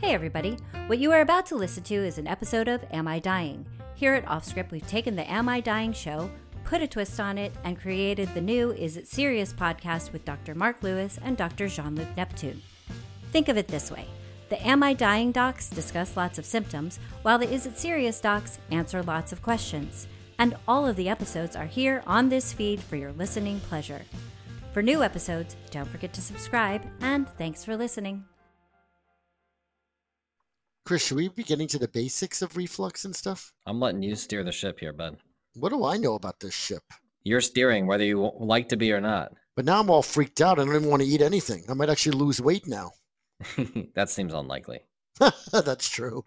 Hey, everybody. What you are about to listen to is an episode of Am I Dying? Here at Offscript, we've taken the Am I Dying show, put a twist on it, and created the new Is It Serious podcast with Dr. Mark Lewis and Dr. Jean Luc Neptune. Think of it this way the Am I Dying docs discuss lots of symptoms, while the Is It Serious docs answer lots of questions. And all of the episodes are here on this feed for your listening pleasure. For new episodes, don't forget to subscribe, and thanks for listening. Chris, should we be getting to the basics of reflux and stuff? I'm letting you steer the ship here, bud. What do I know about this ship? You're steering whether you like to be or not. But now I'm all freaked out. I don't even want to eat anything. I might actually lose weight now. that seems unlikely. That's true.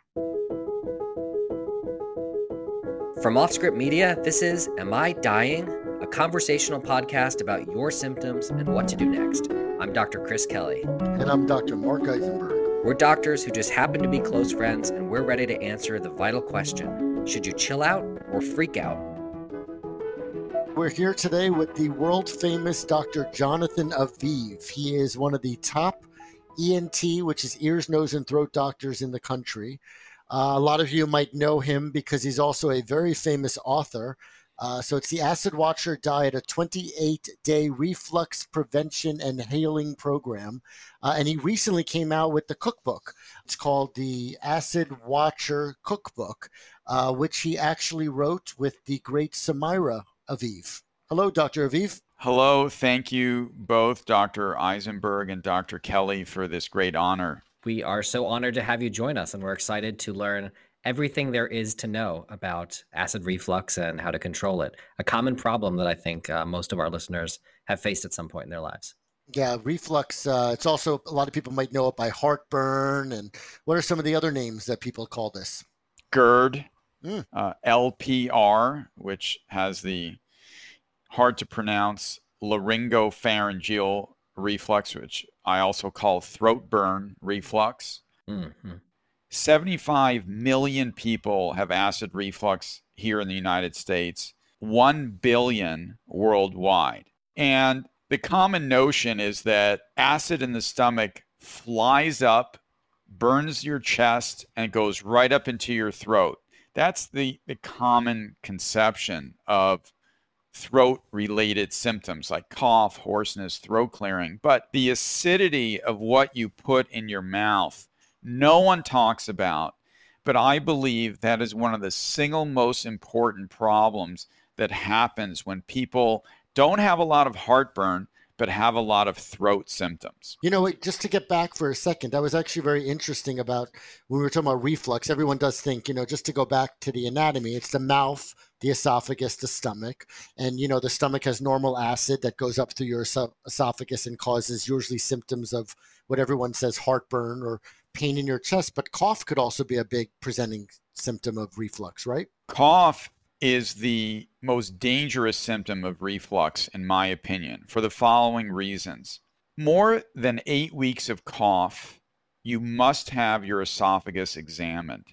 From Offscript Media, this is Am I Dying? A conversational podcast about your symptoms and what to do next. I'm Dr. Chris Kelly. And I'm Dr. Mark Eisenberg. We're doctors who just happen to be close friends, and we're ready to answer the vital question Should you chill out or freak out? We're here today with the world famous Dr. Jonathan Aviv. He is one of the top ENT, which is ears, nose, and throat doctors in the country. Uh, a lot of you might know him because he's also a very famous author. Uh, so it's the Acid Watcher Diet, a 28 day reflux prevention and healing program. Uh, and he recently came out with the cookbook. It's called the Acid Watcher Cookbook, uh, which he actually wrote with the great Samira Aviv. Hello, Dr. Aviv. Hello. Thank you both, Dr. Eisenberg and Dr. Kelly, for this great honor. We are so honored to have you join us, and we're excited to learn everything there is to know about acid reflux and how to control it. A common problem that I think uh, most of our listeners have faced at some point in their lives. Yeah, reflux. Uh, it's also a lot of people might know it by heartburn. And what are some of the other names that people call this? GERD, mm. uh, LPR, which has the hard to pronounce laryngopharyngeal reflux, which I also call throat burn reflux. Mm-hmm. 75 million people have acid reflux here in the United States, 1 billion worldwide. And the common notion is that acid in the stomach flies up, burns your chest, and goes right up into your throat. That's the, the common conception of throat related symptoms like cough, hoarseness, throat clearing. But the acidity of what you put in your mouth, no one talks about. But I believe that is one of the single most important problems that happens when people don't have a lot of heartburn, but have a lot of throat symptoms. You know, just to get back for a second, that was actually very interesting about when we were talking about reflux. Everyone does think, you know, just to go back to the anatomy, it's the mouth, the esophagus, the stomach. And, you know, the stomach has normal acid that goes up through your esophagus and causes usually symptoms of what everyone says heartburn or pain in your chest. But cough could also be a big presenting symptom of reflux, right? Cough is the most dangerous symptom of reflux, in my opinion, for the following reasons. More than eight weeks of cough, you must have your esophagus examined.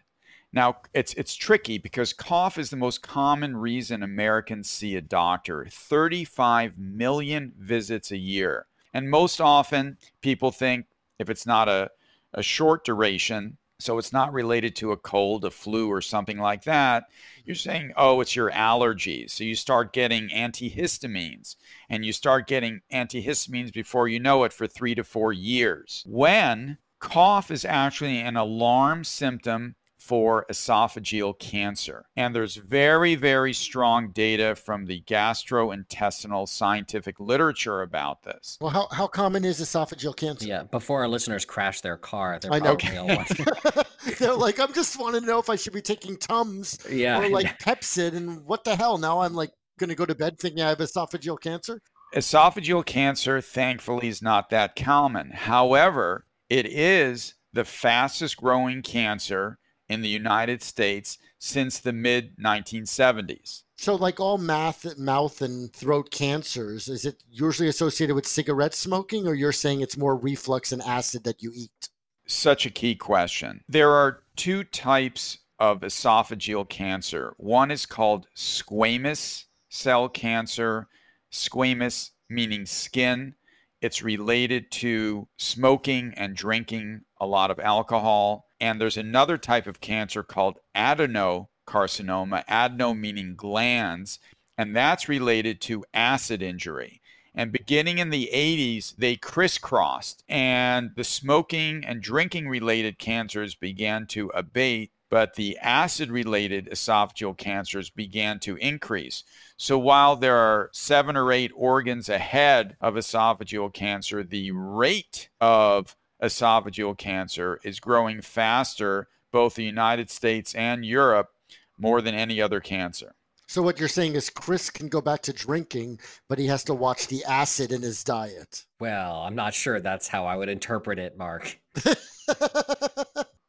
Now, it's, it's tricky because cough is the most common reason Americans see a doctor 35 million visits a year. And most often, people think if it's not a, a short duration, so it's not related to a cold, a flu, or something like that. You're saying, oh, it's your allergies. So you start getting antihistamines, and you start getting antihistamines before you know it for three to four years. When cough is actually an alarm symptom for esophageal cancer. And there's very, very strong data from the gastrointestinal scientific literature about this. Well, how, how common is esophageal cancer? Yeah, before our listeners crash their car, they're I know. probably they're like, I'm just want to know if I should be taking Tums yeah, or like yeah. Pepcid, and what the hell? Now I'm like going to go to bed thinking I have esophageal cancer. Esophageal cancer, thankfully, is not that common. However, it is the fastest growing cancer in the United States since the mid 1970s. So, like all mouth, mouth and throat cancers, is it usually associated with cigarette smoking, or you're saying it's more reflux and acid that you eat? Such a key question. There are two types of esophageal cancer. One is called squamous cell cancer, squamous meaning skin. It's related to smoking and drinking a lot of alcohol And there's another type of cancer called adenocarcinoma, adeno meaning glands, and that's related to acid injury. And beginning in the 80s, they crisscrossed, and the smoking and drinking related cancers began to abate, but the acid related esophageal cancers began to increase. So while there are seven or eight organs ahead of esophageal cancer, the rate of esophageal cancer is growing faster, both the United States and Europe, more than any other cancer. So what you're saying is Chris can go back to drinking, but he has to watch the acid in his diet. Well, I'm not sure that's how I would interpret it, Mark.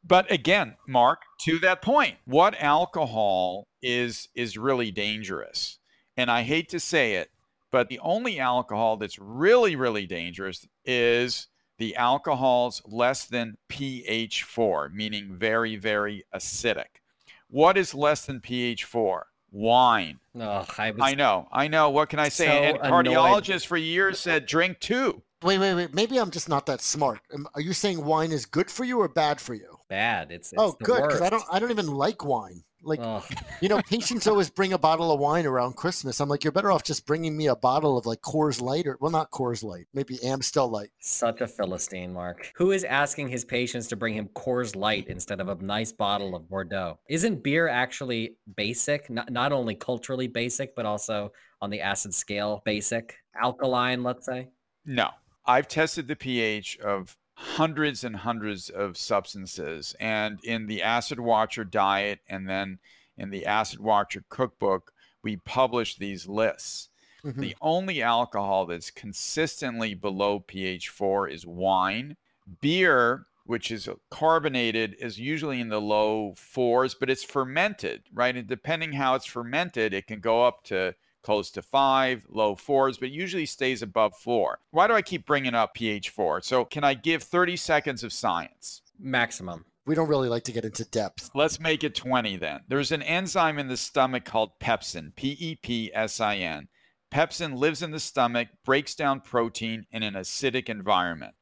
but again, Mark, to that point, what alcohol is is really dangerous? And I hate to say it, but the only alcohol that's really really dangerous is the alcohols less than pH 4, meaning very very acidic. What is less than pH 4? wine. Oh, I, I, know, I know. What can I say? So and cardiologists annoyed. for years said drink two. Wait, wait, wait. Maybe I'm just not that smart. Are you saying wine is good for you or bad for you? Bad. It's, it's oh, good because I don't. I don't even like wine. Like, oh. you know, patients always bring a bottle of wine around Christmas. I'm like, you're better off just bringing me a bottle of like Coors Light or, well, not Coors Light, maybe Amstel Light. Such a Philistine, Mark. Who is asking his patients to bring him Coors Light instead of a nice bottle of Bordeaux? Isn't beer actually basic? Not, not only culturally basic, but also on the acid scale basic? Alkaline, let's say? No. I've tested the pH of hundreds and hundreds of substances. And in the Acid Watcher diet and then in the Acid Watcher cookbook, we publish these lists. Mm-hmm. The only alcohol that's consistently below pH 4 is wine. Beer, which is carbonated, is usually in the low fours, but it's fermented, right? And depending how it's fermented, it can go up to close to five, low fours, but usually stays above four. Why do I keep bringing up pH four? So, can I give 30 seconds of science? Maximum. We don't really like to get into depth. Let's make it 20 then. There's an enzyme in the stomach called pepsin, P E P S I N. Pepsin lives in the stomach, breaks down protein in an acidic environment.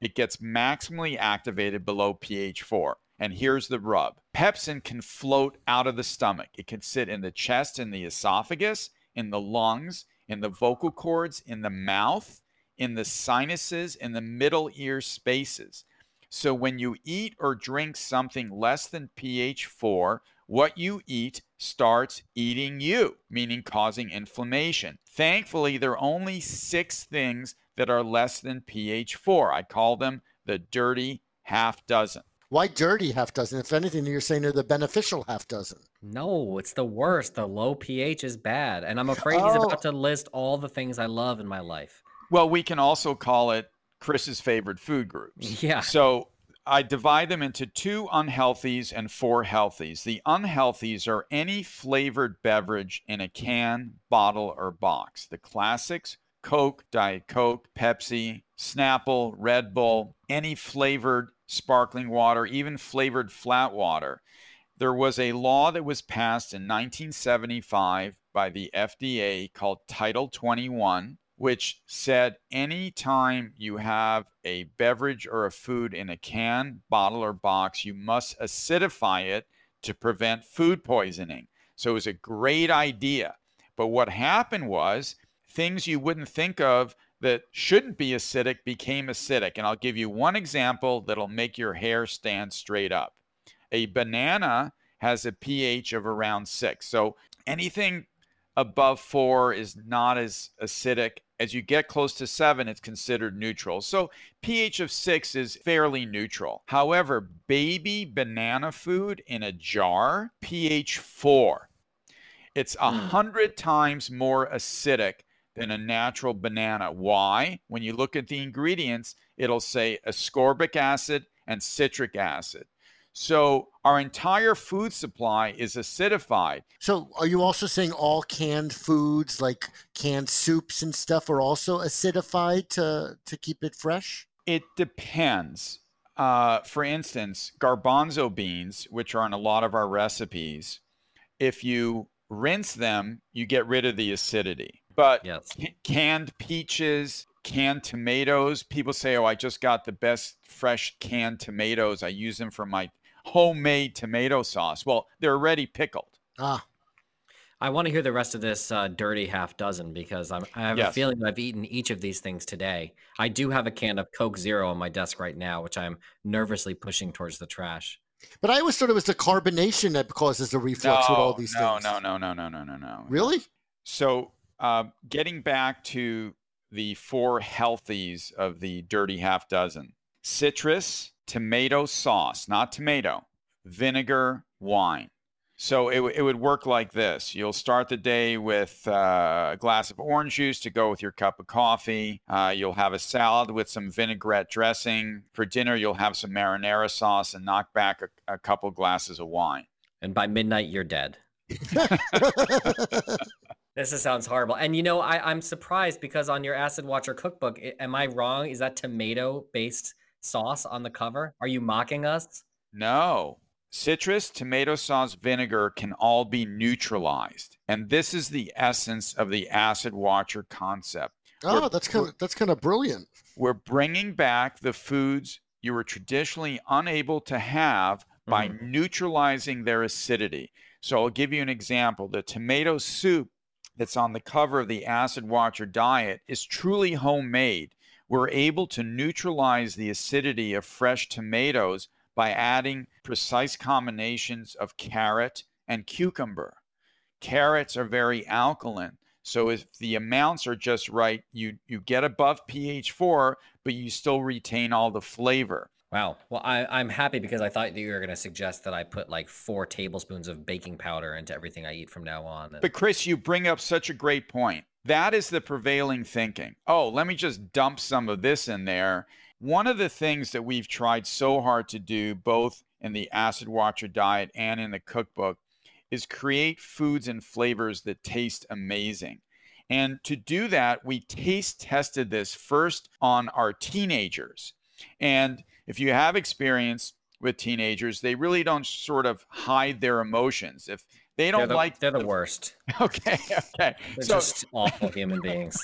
It gets maximally activated below pH 4. And here's the rub pepsin can float out of the stomach. It can sit in the chest and the esophagus in the lungs, in the vocal cords, in the mouth, in the sinuses, in the middle ear spaces. So when you eat or drink something less than pH 4, what you eat starts eating you, meaning causing inflammation. Thankfully, there are only six things that are less than pH 4. I call them the dirty half dozen. Why dirty half dozen? If anything, you're saying they're the beneficial half dozen. No, it's the worst. The low pH is bad. And I'm afraid oh. he's about to list all the things I love in my life. Well, we can also call it Chris's favorite food groups. Yeah. So I divide them into two unhealthies and four healthies. The unhealthies are any flavored beverage in a can, bottle, or box. The classics Coke, Diet Coke, Pepsi, Snapple, Red Bull, any flavored sparkling water, even flavored flat water. There was a law that was passed in 1975 by the FDA called Title 21, which said anytime you have a beverage or a food in a can, bottle, or box, you must acidify it to prevent food poisoning. So it was a great idea. But what happened was things you wouldn't think of that shouldn't be acidic became acidic. And I'll give you one example that'll make your hair stand straight up. A banana has a pH of around six. So anything above four is not as acidic. As you get close to seven, it's considered neutral. So pH of six is fairly neutral. However, baby banana food in a jar, pH four. It's a hmm. hundred times more acidic than a natural banana. Why? When you look at the ingredients, it'll say ascorbic acid and citric acid. So our entire food supply is acidified. So are you also saying all canned foods like canned soups and stuff are also acidified to to keep it fresh? It depends. Uh, for instance, garbanzo beans, which are in a lot of our recipes, if you rinse them, you get rid of the acidity. But yes. canned peaches, canned tomatoes, people say, "Oh, I just got the best fresh canned tomatoes. I use them for my homemade tomato sauce. Well, they're already pickled. Ah. I want to hear the rest of this uh, dirty half dozen because I'm, I have yes. a feeling that I've eaten each of these things today. I do have a can of Coke Zero on my desk right now, which I'm nervously pushing towards the trash. But I always thought it was the carbonation that causes the reflux no, with all these no, things. No, no, no, no, no, no, no. Really? So, uh, getting back to the four healthies of the dirty half dozen citrus, tomato sauce, not tomato, vinegar, wine. So it, it would work like this. You'll start the day with uh, a glass of orange juice to go with your cup of coffee. Uh, you'll have a salad with some vinaigrette dressing. For dinner, you'll have some marinara sauce and knock back a, a couple glasses of wine. And by midnight, you're dead. this sounds horrible. And you know, I, I'm surprised because on your Acid Watcher cookbook, am I wrong? Is that tomato based sauce on the cover? Are you mocking us? No. Citrus, tomato sauce, vinegar can all be neutralized. And this is the essence of the acid watcher concept. Oh, we're, that's kind of that's kind of brilliant. We're bringing back the foods you were traditionally unable to have by mm. neutralizing their acidity. So I'll give you an example. The tomato soup that's on the cover of the Acid Watcher diet is truly homemade. We're able to neutralize the acidity of fresh tomatoes by adding precise combinations of carrot and cucumber. Carrots are very alkaline. So if the amounts are just right, you you get above pH 4, but you still retain all the flavor. Wow. Well, I, am happy because I thought that you were going to suggest that I put like four tablespoons of baking powder into everything I eat from now on. But Chris, you bring up such a great point. That is the prevailing thinking. Oh, let me just dump some of this in there one of the things that we've tried so hard to do, both in the Acid Watcher diet and in the cookbook, is create foods and flavors that taste amazing. And to do that, we taste tested this first on our teenagers. And if you have experience with teenagers, they really don't sort of hide their emotions. If they don't they're the, like they're the, the worst. Okay, okay. They're so, just awful human beings.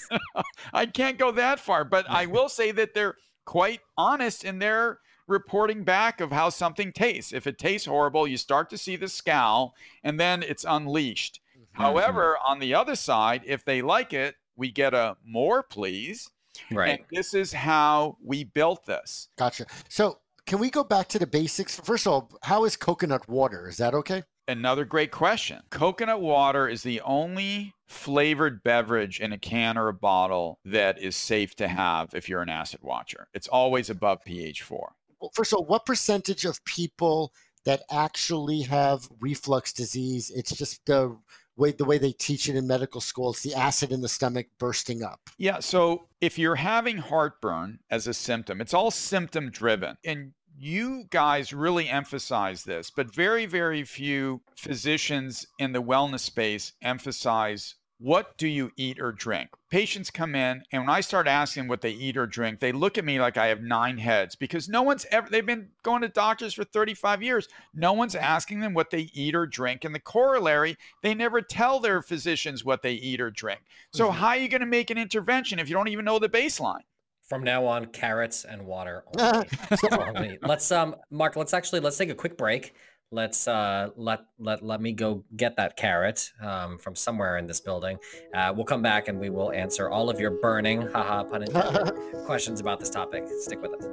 I can't go that far, but I will say that they're quite honest in their reporting back of how something tastes. If it tastes horrible, you start to see the scowl and then it's unleashed. Mm-hmm. However, on the other side, if they like it, we get a more please. Right. And this is how we built this. Gotcha. So, can we go back to the basics? First of all, how is coconut water? Is that okay? Another great question. Coconut water is the only flavored beverage in a can or a bottle that is safe to have if you're an acid watcher. It's always above pH 4. Well, first of all, what percentage of people that actually have reflux disease, it's just the way the way they teach it in medical school, it's the acid in the stomach bursting up. Yeah, so if you're having heartburn as a symptom, it's all symptom driven. And you guys really emphasize this, but very, very few physicians in the wellness space emphasize what do you eat or drink? Patients come in, and when I start asking what they eat or drink, they look at me like I have nine heads because no one's ever, they've been going to doctors for 35 years. No one's asking them what they eat or drink. And the corollary, they never tell their physicians what they eat or drink. So, mm-hmm. how are you going to make an intervention if you don't even know the baseline? From now on, carrots and water only. let's um, Mark. Let's actually let's take a quick break. Let's uh, let let let me go get that carrot um, from somewhere in this building. Uh, we'll come back and we will answer all of your burning, haha, pun intended, questions about this topic. Stick with us.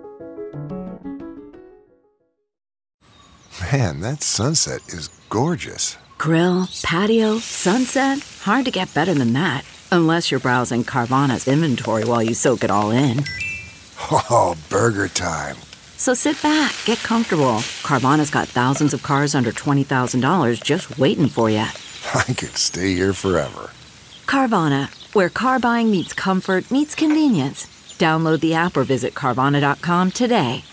Man, that sunset is gorgeous. Grill, patio, sunset. Hard to get better than that. Unless you're browsing Carvana's inventory while you soak it all in. Oh, burger time. So sit back, get comfortable. Carvana's got thousands of cars under $20,000 just waiting for you. I could stay here forever. Carvana, where car buying meets comfort, meets convenience. Download the app or visit Carvana.com today.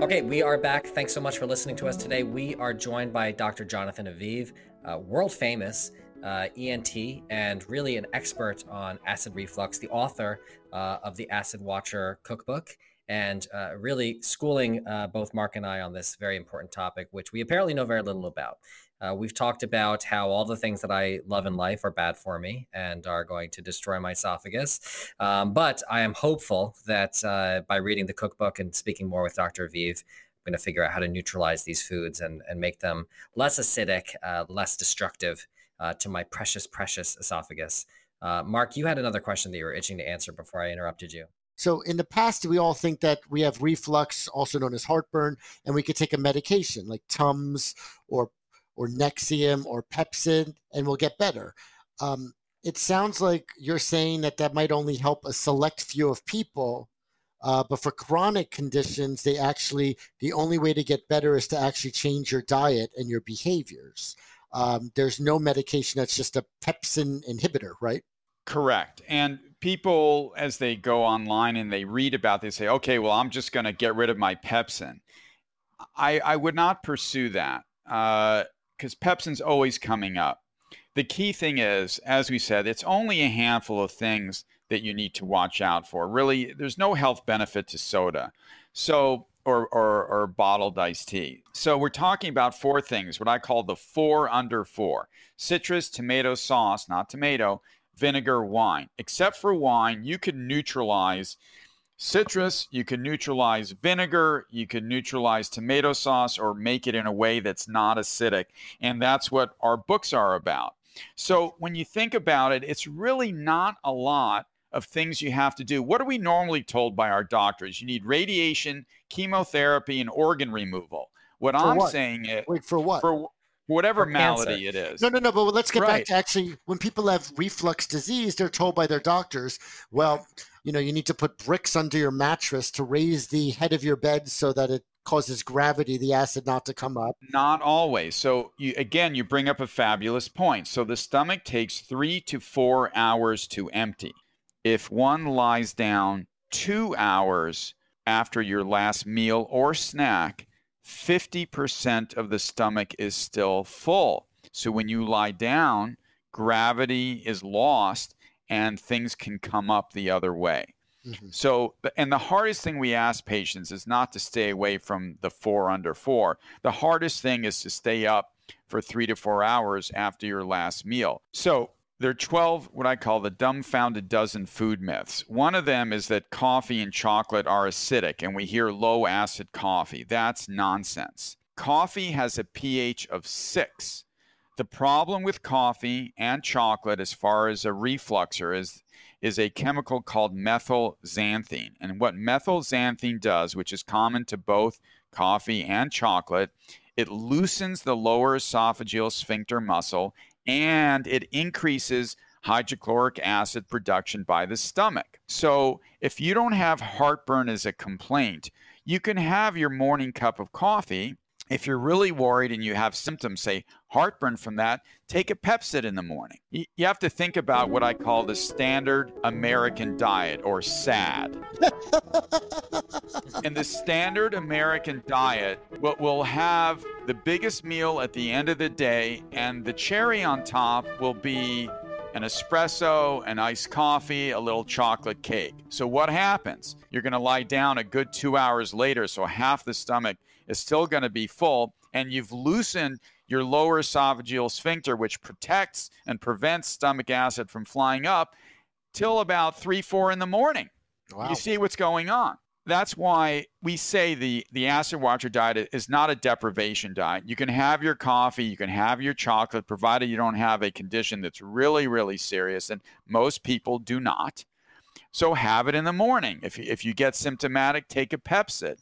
Okay, we are back. Thanks so much for listening to us today. We are joined by Dr. Jonathan Aviv, uh, world famous uh, ENT and really an expert on acid reflux, the author uh, of the Acid Watcher cookbook, and uh, really schooling uh, both Mark and I on this very important topic, which we apparently know very little about. Uh, we've talked about how all the things that I love in life are bad for me and are going to destroy my esophagus. Um, but I am hopeful that uh, by reading the cookbook and speaking more with Dr. Aviv, I'm going to figure out how to neutralize these foods and, and make them less acidic, less destructive uh, to my precious, precious esophagus. Uh, Mark, you had another question that you were itching to answer before I interrupted you. So in the past, we all think that we have reflux, also known as heartburn, and we could take a medication like Tums or or Nexium or Pepcid, and we'll get better. Um, it sounds like you're saying that that might only help a select few of people, uh, but for chronic conditions, they actually the only way to get better is to actually change your diet and your behaviors. Um, there's no medication that's just a pepsin inhibitor, right? Correct. And people, as they go online and they read about, they say, okay, well, I'm just going to get rid of my pepsin. I, I would not pursue that because uh, pepsin's always coming up. The key thing is, as we said, it's only a handful of things that you need to watch out for. Really, there's no health benefit to soda. So or, or, or bottled iced tea. So we're talking about four things, what I call the four under four citrus, tomato sauce, not tomato, vinegar, wine. Except for wine, you can neutralize citrus, you can neutralize vinegar, you can neutralize tomato sauce, or make it in a way that's not acidic. And that's what our books are about. So when you think about it, it's really not a lot of things you have to do. What are we normally told by our doctors? You need radiation, chemotherapy, and organ removal. What For I'm what? saying is Wait for what? for whatever For cancer. malady it is. No, no, no. But let's get back to actually when people have reflux disease, they're told by their doctors, well, you know, you need to put bricks under your mattress to raise the head of your bed so that it causes gravity, the acid not to come up. Not always. So you again, you bring up a fabulous point. So the stomach takes three to four hours to empty. If one lies down two hours after your last meal or snack, 50% of the stomach is still full. So when you lie down, gravity is lost and things can come up the other way. Mhm. So, and the hardest thing we ask patients is not to stay away from the four under four. The hardest thing is to stay up for three to four hours after your last meal. So, there are 12 what I call the dumbfounded dozen food myths. One of them is that coffee and chocolate are acidic, and we hear low acid coffee. That's nonsense. Coffee has a pH of six. The problem with coffee and chocolate, as far as a refluxer, is is a chemical called methyl xanthine. And what methyl xanthine does, which is common to both coffee and chocolate, it loosens the lower esophageal sphincter muscle and it increases hydrochloric acid production by the stomach. So, if you don't have heartburn as a complaint, you can have your morning cup of coffee. If you're really worried and you have symptoms, say heartburn from that, take a Pepcid in the morning. You have to think about what I call the standard American diet or SAD. and the standard American diet, what we'll have the biggest meal at the end of the day, and the cherry on top will be an espresso, an iced coffee, a little chocolate cake. So, what happens? You're going to lie down a good two hours later, so half the stomach is still going to be full, and you've loosened your lower esophageal sphincter, which protects and prevents stomach acid from flying up, till about three, four in the morning. Wow. You see what's going on. That's why we say the, the acid watcher diet is not a deprivation diet. You can have your coffee, you can have your chocolate, provided you don't have a condition that's really, really serious. And most people do not. So have it in the morning. If, if you get symptomatic, take a Pepcid.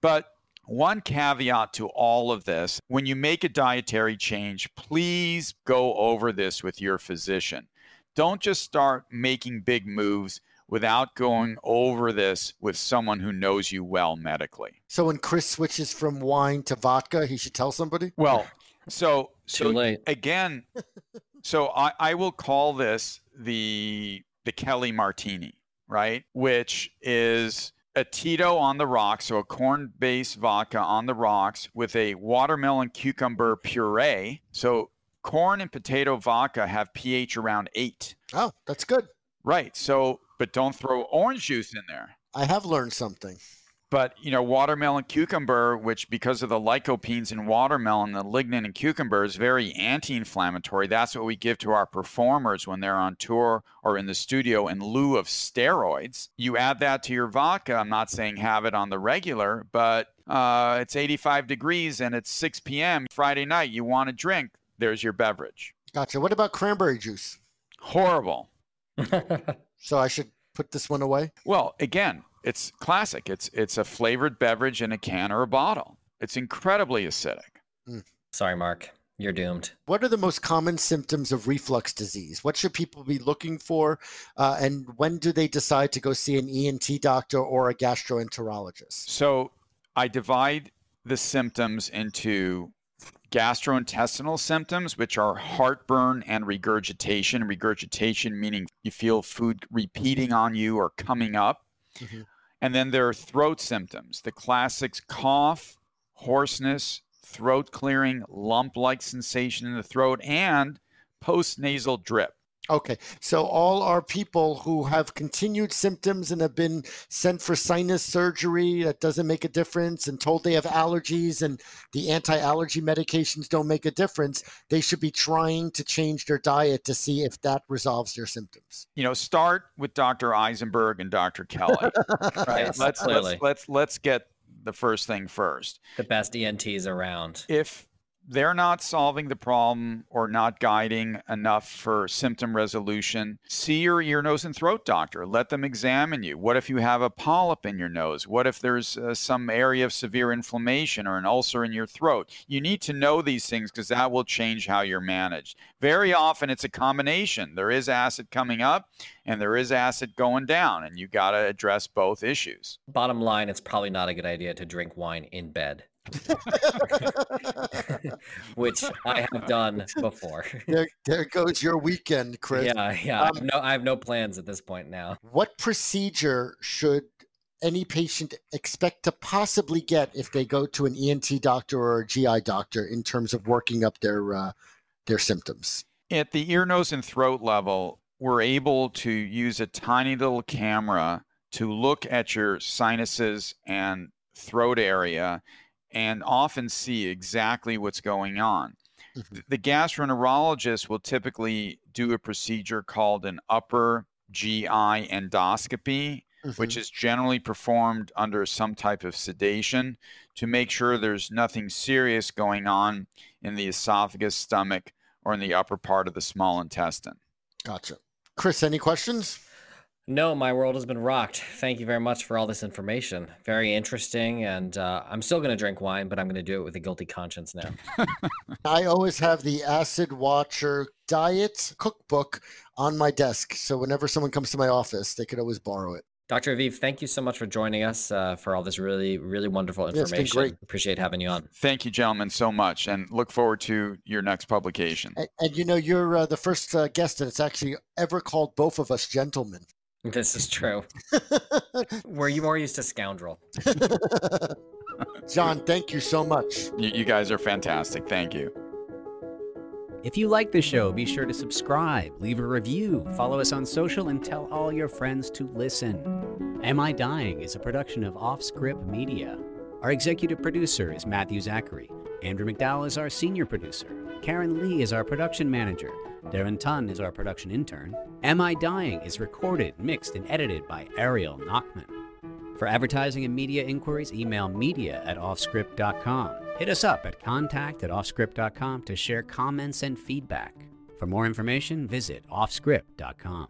But one caveat to all of this when you make a dietary change, please go over this with your physician. Don't just start making big moves without going over this with someone who knows you well medically. So when Chris switches from wine to vodka, he should tell somebody. Well, so Too so late. again, so I, I will call this the the Kelly Martini, right? Which is a Tito on the rocks, so a corn-based vodka on the rocks with a watermelon cucumber puree. So corn and potato vodka have pH around eight. Oh, that's good. Right. So, but don't throw orange juice in there. I have learned something. But you know, watermelon cucumber, which because of the lycopenes in watermelon, the lignin in cucumber is very anti-inflammatory. That's what we give to our performers when they're on tour or in the studio in lieu of steroids. You add that to your vodka. I'm not saying have it on the regular, but uh, it's 85 degrees and it's 6 p.m. Friday night. You want a drink? There's your beverage. Gotcha. What about cranberry juice? Horrible. so I should put this one away? Well, again, it's classic. It's it's a flavored beverage in a can or a bottle. It's incredibly acidic. Mm. Sorry, Mark. You're doomed. What are the most common symptoms of reflux disease? What should people be looking for? Uh, and when do they decide to go see an ENT doctor or a gastroenterologist? So I divide the symptoms into gastrointestinal symptoms, which are heartburn and regurgitation. Regurgitation meaning you feel food repeating on you or coming up. Mm-hmm. And then there are throat symptoms, the classics cough, hoarseness, throat clearing, lump like sensation in the throat, and post nasal drip. Okay, so all are people who have continued symptoms and have been sent for sinus surgery that doesn't make a difference and told they have allergies and the anti allergy medications don't make a difference. They should be trying to change their diet to see if that resolves their symptoms. You know, start with Dr. Eisenberg and Dr. Kelly. right? Yes, let's, let's, let's, let's get the first thing first. The best ENTs around. If they're not solving the problem or not guiding enough for symptom resolution, see your ear, nose, and throat doctor. Let them examine you. What if you have a polyp in your nose? What if there's uh, some area of severe inflammation or an ulcer in your throat? You need to know these things because that will change how you're managed. Very often it's a combination. There is acid coming up and there is acid going down, and you got to address both issues. Bottom line, it's probably not a good idea to drink wine in bed. which I have done before. There, there goes your weekend, Chris. Yeah, yeah. Um, I, have no, I have no plans at this point now. What procedure should any patient expect to possibly get if they go to an ENT doctor or a GI doctor in terms of working up their uh, their symptoms? At the ear, nose, and throat level, we're able to use a tiny little camera to look at your sinuses and throat area and often see exactly what's going on. Mm-hmm. The gastroenterologist will typically do a procedure called an upper GI endoscopy, mm-hmm. which is generally performed under some type of sedation to make sure there's nothing serious going on in the esophagus, stomach, or in the upper part of the small intestine. Gotcha. Chris, any questions? No, my world has been rocked. Thank you very much for all this information. Very interesting. And uh, I'm still going to drink wine, but I'm going to do it with a guilty conscience now. I always have the Acid Watcher diet cookbook on my desk. So whenever someone comes to my office, they could always borrow it. Dr. Aviv, thank you so much for joining us uh, for all this really, really wonderful information. Yeah, great. Appreciate having you on. Thank you, gentlemen, so much, and look forward to your next publication. And, and you know, you're uh, the first uh, guest that it's actually ever called both of us gentlemen. This is true. Were you more used to scoundrel? John, thank you so much. You, you guys are fantastic. Thank you. If you like the show, be sure to subscribe, leave a review, follow us on social, and tell all your friends to listen. Am I Dying is a production of Offscript Media. Our executive producer is Matthew Zachary. Andrew McDowell is our senior producer. Karen Lee is our production manager. Darren Tunn is our production intern. Am I Dying is recorded, mixed, and edited by Ariel Nachman. For advertising and media inquiries, email media at offscript.com. Hit us up at contact at offscript.com to share comments and feedback. For more information, visit offscript.com.